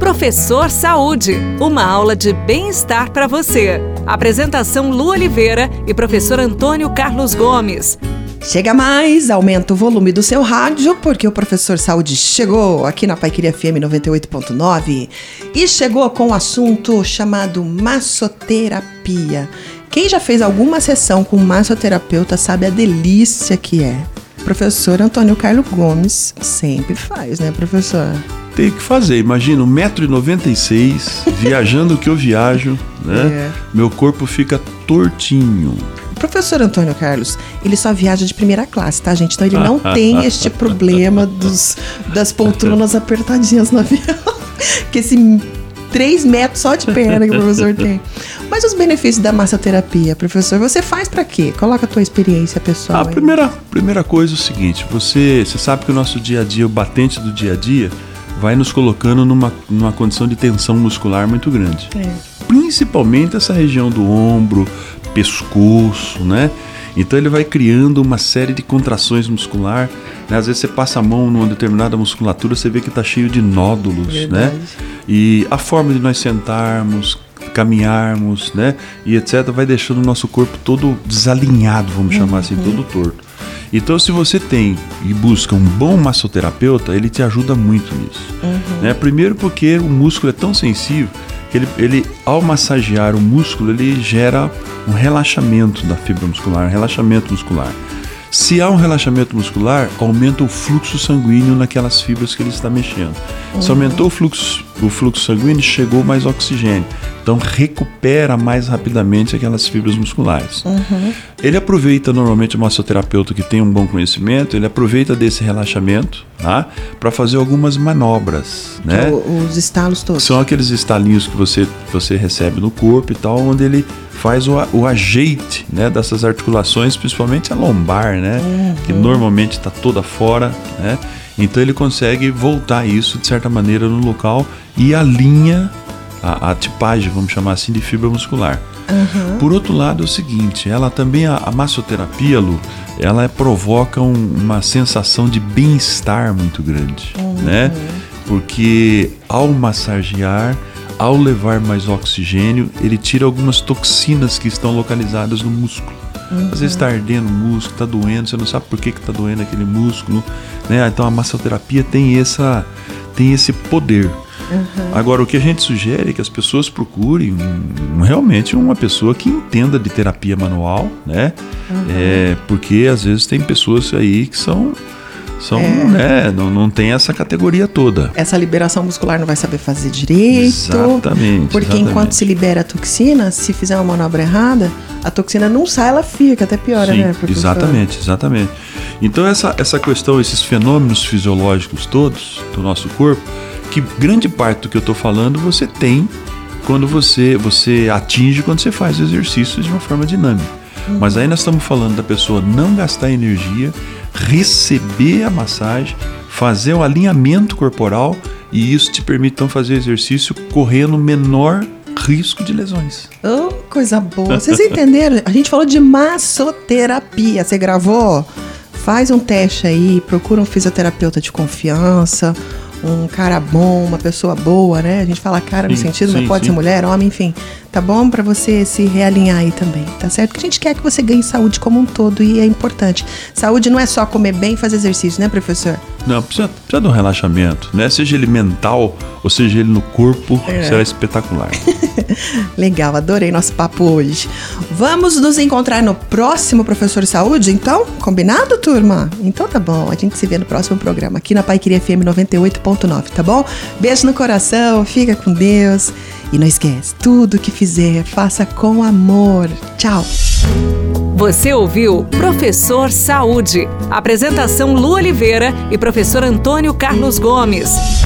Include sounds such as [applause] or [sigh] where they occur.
Professor Saúde, uma aula de bem-estar para você. Apresentação Lu Oliveira e professor Antônio Carlos Gomes. Chega mais, aumenta o volume do seu rádio, porque o professor Saúde chegou aqui na Paiqueria FM 98.9 e chegou com um assunto chamado massoterapia. Quem já fez alguma sessão com massoterapeuta sabe a delícia que é. Professor Antônio Carlos Gomes sempre faz, né, professor? Tem que fazer. Imagina, 1,96m, viajando que eu viajo, né? [laughs] É. Meu corpo fica tortinho. O professor Antônio Carlos, ele só viaja de primeira classe, tá, gente? Então ele não tem este problema dos, das poltronas apertadinhas no avião. [laughs] que esse 3 metros só de perna que o professor [laughs] tem. Mas os benefícios da massoterapia, professor, você faz para quê? Coloca a tua experiência pessoal. A primeira, primeira coisa é o seguinte: você, você sabe que o nosso dia a dia, o batente do dia a dia, vai nos colocando numa, numa condição de tensão muscular muito grande. É. Principalmente essa região do ombro, pescoço, né? Então ele vai criando uma série de contrações muscular. Né? Às vezes você passa a mão numa determinada musculatura, você vê que está cheio de nódulos, né? Verdade. né? E a forma de nós sentarmos, caminharmos, né? E etc, vai deixando o nosso corpo todo desalinhado, vamos chamar assim, uhum. todo torto. Então, se você tem e busca um bom massoterapeuta, ele te ajuda muito nisso. Uhum. Né? Primeiro porque o músculo é tão sensível ele, ele, ao massagear o músculo, ele gera um relaxamento da fibra muscular, um relaxamento muscular. Se há um relaxamento muscular, aumenta o fluxo sanguíneo naquelas fibras que ele está mexendo. Uhum. Se aumentou o fluxo, o fluxo sanguíneo, chegou mais oxigênio. Então recupera mais rapidamente aquelas fibras musculares. Uhum. Ele aproveita normalmente o massoterapeuta que tem um bom conhecimento, ele aproveita desse relaxamento tá? para fazer algumas manobras. Né? Os estalos todos. São aqueles estalinhos que você, você recebe no corpo e tal, onde ele faz o, o ajeite né, dessas articulações, principalmente a lombar, né? Uhum. Que normalmente está toda fora, né? Então ele consegue voltar isso de certa maneira no local e alinha a, a tipagem, vamos chamar assim, de fibra muscular. Uhum. Por outro lado, é o seguinte, ela também, a, a massoterapia, Lu, ela provoca um, uma sensação de bem-estar muito grande, uhum. né? Porque ao massagear, ao levar mais oxigênio, ele tira algumas toxinas que estão localizadas no músculo. Uhum. Às vezes está ardendo o músculo, está doendo, você não sabe por que está doendo aquele músculo. Né? Então a massoterapia tem, essa, tem esse poder. Uhum. Agora, o que a gente sugere é que as pessoas procurem um, realmente uma pessoa que entenda de terapia manual, né? Uhum. É, porque às vezes tem pessoas aí que são são, é. né, não, não tem essa categoria toda. Essa liberação muscular não vai saber fazer direito. Exatamente. Porque exatamente. enquanto se libera a toxina, se fizer uma manobra errada, a toxina não sai, ela fica, até piora, Sim, né? Exatamente, exatamente. Então essa, essa questão, esses fenômenos fisiológicos todos do nosso corpo, que grande parte do que eu estou falando você tem quando você, você atinge quando você faz exercícios de uma forma dinâmica. Uhum. Mas aí nós estamos falando da pessoa não gastar energia, receber a massagem, fazer o alinhamento corporal e isso te permite então fazer exercício correndo menor risco de lesões. Oh, coisa boa. Vocês entenderam? A gente falou de massoterapia. Você gravou? Faz um teste aí, procura um fisioterapeuta de confiança um cara bom, uma pessoa boa, né? A gente fala cara sim, no sentido, sim, mas pode sim. ser mulher, homem, enfim. Tá bom para você se realinhar aí também, tá certo? Porque a gente quer que você ganhe saúde como um todo e é importante. Saúde não é só comer bem e fazer exercício, né, professor? Não, precisa, precisa de um relaxamento, né? Seja ele mental ou seja ele no corpo, é. será espetacular. [laughs] Legal, adorei nosso papo hoje. Vamos nos encontrar no próximo Professor Saúde, então? Combinado, turma? Então tá bom, a gente se vê no próximo programa aqui na Pai Queria FM 98.9, tá bom? Beijo no coração, fica com Deus e não esquece, tudo que fizer, faça com amor. Tchau. Você ouviu Professor Saúde. Apresentação Lu Oliveira e professor Antônio Carlos Gomes.